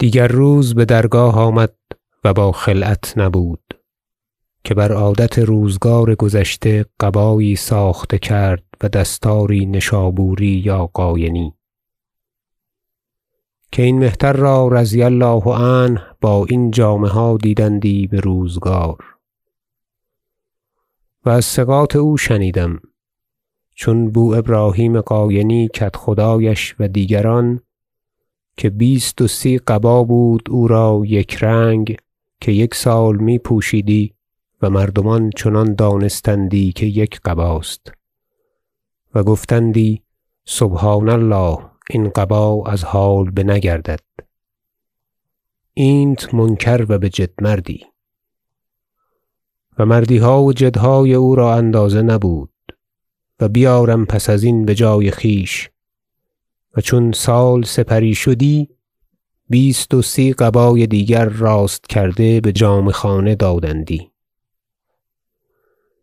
دیگر روز بدرگاه آمد و با خلعت نبود که بر عادت روزگار گذشته قبایی ساخته کرد و دستاری نشابوری یا قاینی. که این مهتر را رضی الله عنه با این جامه ها دیدندی بروزگار و از ثقات او شنیدم چون بو ابراهیم قاینی کدخدایش و دیگران که بیست و سی قبا بود او را یکرنگ که یک سال می پوشیدی و مردمان چنان دانستندی که یک قباست. و گفتندی سبحان الله این قبا از حال بنگردد. اینت منکر و بجد مردی. و مردیها و جدهای او را اندازه نبود. و بیارم پس ازین بجای خویش چون سال سپری شدی بیست و سی قبای دیگر راست کرده بجامه خانه دادندی.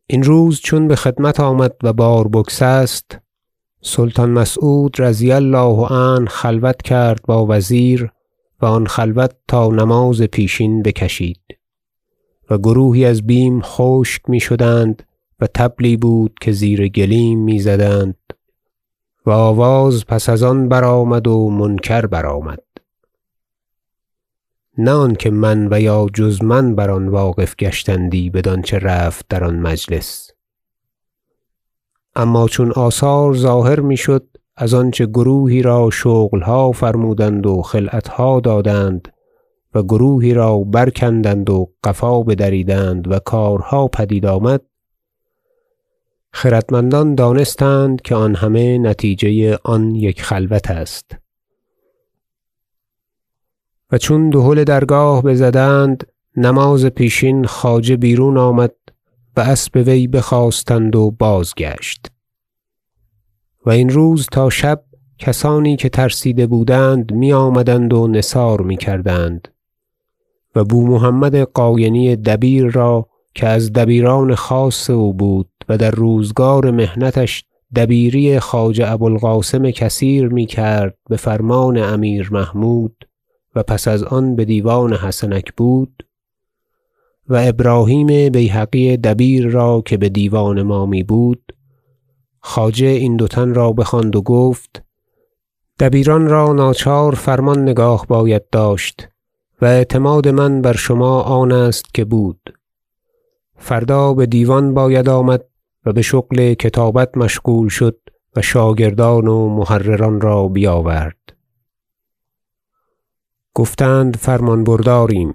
این روز چون بخدمت آمد و بار بگسست سلطان مسعود رضی الله عنه خلوت کرد با وزیر و آن خلوت تا نماز پیشین بکشید. و گروهی از بیم خشک می‌شدند و طبلی بود که زیر گلیم می‌زدند. و آواز پس از آن برآمد و منکر برآمد. نه آنکه من و یا جز من بر آن واقف گشتندی بدانچه رفت در آن مجلس. اما چون آثار ظاهر می‌شد از آنچه گروهی را شغلها فرمودند و خلعتها دادند و گروهی را برکندند و قفا بدریدند و کارها پدید آمد خردمندان دانستند که آن همه نتیجه آن یک خلوت است. و چون دهل درگاه بزدند نماز پیشین خواجه بیرون آمد و اسب وی بخواستند و بازگشت. و این روز تا شب کسانی که ترسیده بودند میآمدند و نثار می‌کردند و بو محمد قاینی دبیر را که از دبیران خاص او بود و در روزگار محنتش دبیری خواجه ابو القاسم کثیر می‌کرد بفرمان امیر محمود و پس از آن بدیوان حسنک بود و ابراهیم بیهقی دبیر را که بدیوان ما می بود خواجه این دو تن را بخواند و گفت دبیران را ناچار فرمان نگاه باید داشت و اعتماد من بر شما آن است که بود. فردا بدیوان باید آمد و بشغل کتابت مشغول شد و شاگردان و محرران را بیاورد. گفتند فرمان برداریم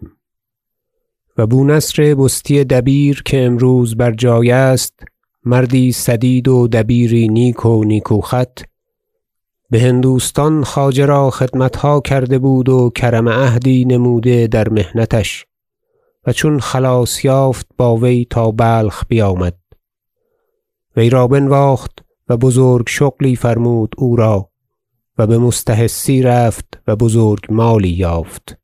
و بو نصر بستی دبیر که امروز بر جای است مردی سدید و دبیری نیک و نیکو خط بهندوستان خواجه را خدمتها کرده بود و کرم عهدی نموده در محنتش و چون خلاص یافت با وی تا بلخ بیامد. وی را بنواخت و بزرگ شغلی فرمود او را و بمستحثی رفت و بزرگ مالی یافت.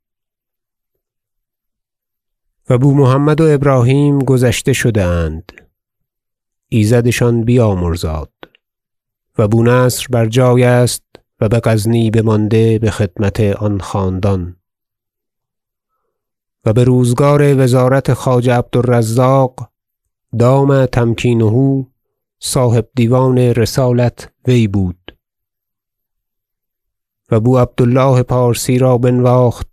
و بو محمد و ابراهیم گذشته شده اند ایزدشان بیامرزاد و بو نصر بر جای است و بغزنی بمانده بخدمت آن خاندان. و بروزگار وزارت خواجه عبد الرزاق دام تمکینه صاحب دیوان رسالت وی بود. و بو عبد الله پارسی را بنواخت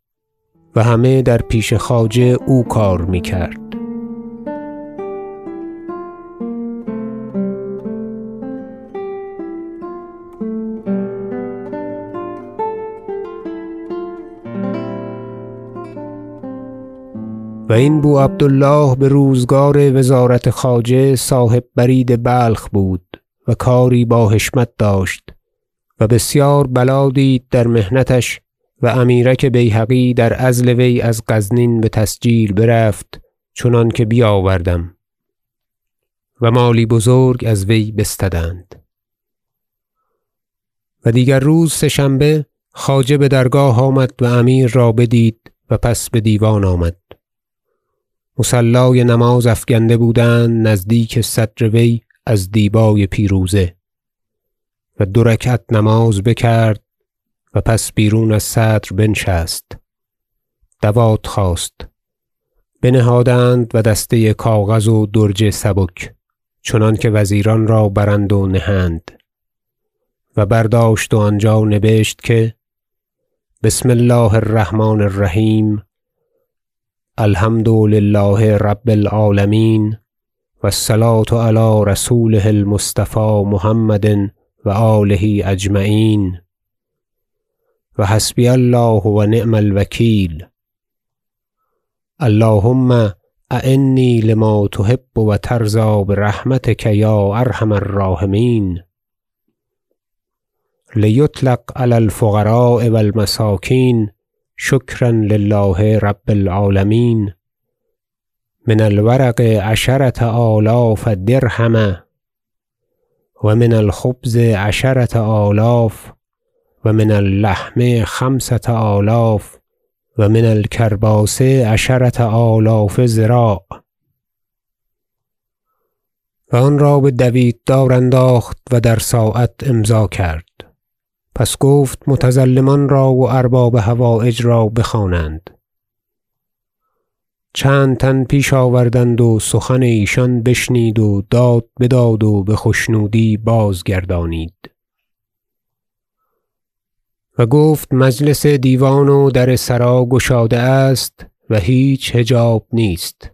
و همه در پیش خواجه او کار می‌کرد. و این بو عبد الله بروزگار وزارت خواجه صاحب برید بلخ بود و کاری با حشمت داشت و بسیار بلا دید در محنتش و امیرک بیهقی در عزل وی از غزنین بتسجیل برفت چنانکه بیاوردم و مالی بزرگ از وی بستدند. و دیگر روز سه شنبه خواجه بدرگاه آمد و امیر را بدید و پس بدیوان آمد. مصلای نماز افگنده بودند نزدیک صدر وی از دیبای پیروزه و دو رکعت نماز بکرد و پس بیرون از صدر بنشست. دوات خواست. بنهادند و دسته کاغذ و درج سبک چنانکه وزیران را برند و نهند. و برداشت و آنجا نبشت که بسم الله الرحمن الرحیم الحمد لله رب العالمین و الصلاة علی رسوله المصطفی محمد و آله اجمعین. و حسبی الله و نعم الوکیل. اللهم اعنی لما تحب و ترضی برحمتک یا ارحم الراحمین. لیطلق علی الفقراء و المساکین شکرا لله رب العالمین. من الورق عشرة آلاف درهم و من الخبز عشرة آلاف و من اللحم خمسة آلاف و من الکرباس عشرة آلاف ذراع. و آن را به دویتدار انداخت و در ساعت امضا کرد. پس گفت متظلمان را و ارباب حوایج را بخوانند. چند تن پیش آوردند و سخن ایشان بشنید و داد بداد و به خشنودی بازگردانید. و گفت مجلس دیوان و در سرا گشاده است و هیچ حجاب نیست.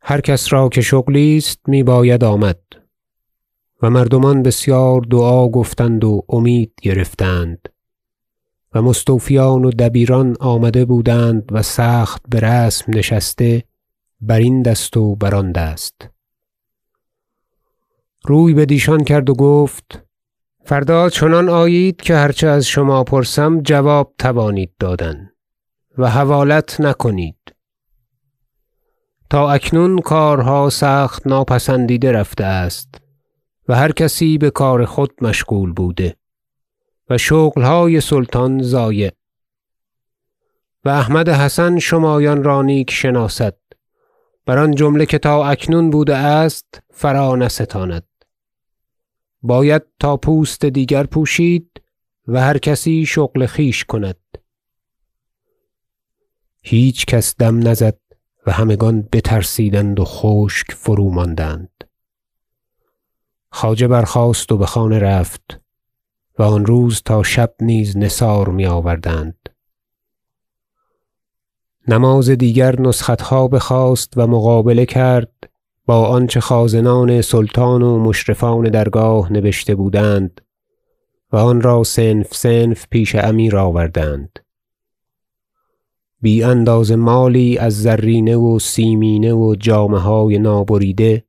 هر کس را که شغلی است می باید آمد. و مردمان بسیار دعا گفتند و امید گرفتند. و مستوفیان و دبیران آمده بودند و سخت برسم نشسته برین دست و بر آن دست. روی بدیشان کرد و گفت فردا چنان آیید که هر چه از شما پرسم جواب توانید دادن و حوالت نکنید. تا اکنون کارها سخت ناپسندیده رفته است. و هر کسی بکار خود مشغول بوده و شغلهای سلطان ضایع. و احمد حسن شمایان را نیک شناسد. بر آن جمله که تا اکنون بوده است فرانستاند باید تا پوست دیگر پوشید و هر کسی شغل خویش کند. هیچ کس دم نزد و همگان بترسیدند و خشک فروماندند خواجه برخاست و به خانه رفت و آن روز تا شب نیز نثار می آوردند نماز دیگر نسختها بخواست و مقابله کرد با آنچه خازنان سلطان و مشرفان درگاه نبشته بودند و آن را صنف صنف پیش امیر آوردند. بی اندازه مالی از زرینه و سیمینه و جامه های نابریده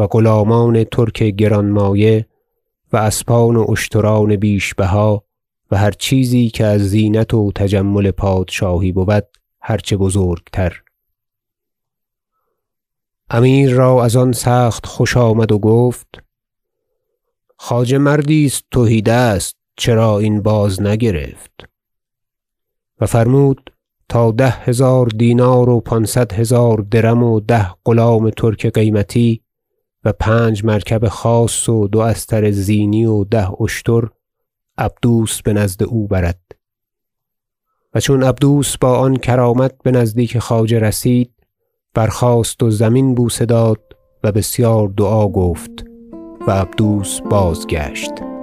و غلامان ترک گرانمایه و اسبان و اشتران بیش بها و هر چیزی که از زینت و تجمل پادشاهی بود هر چه بزرگتر. امیر را از آن سخت خوش آمد و گفت خواجه مردی است تهی دست چرا این باز نگرفت؟ و فرمود تا ده هزار دینار و پانصد هزار درم و ده غلام ترک قیمتی و پنج مرکب خاص و دو استر زینی و ده اشتر عبدوس بنزد او برد. و چون عبدوس با آن کرامت بنزدیک خواجه رسید برخاست و زمین بوسه داد و بسیار دعا گفت و عبدوس بازگشت.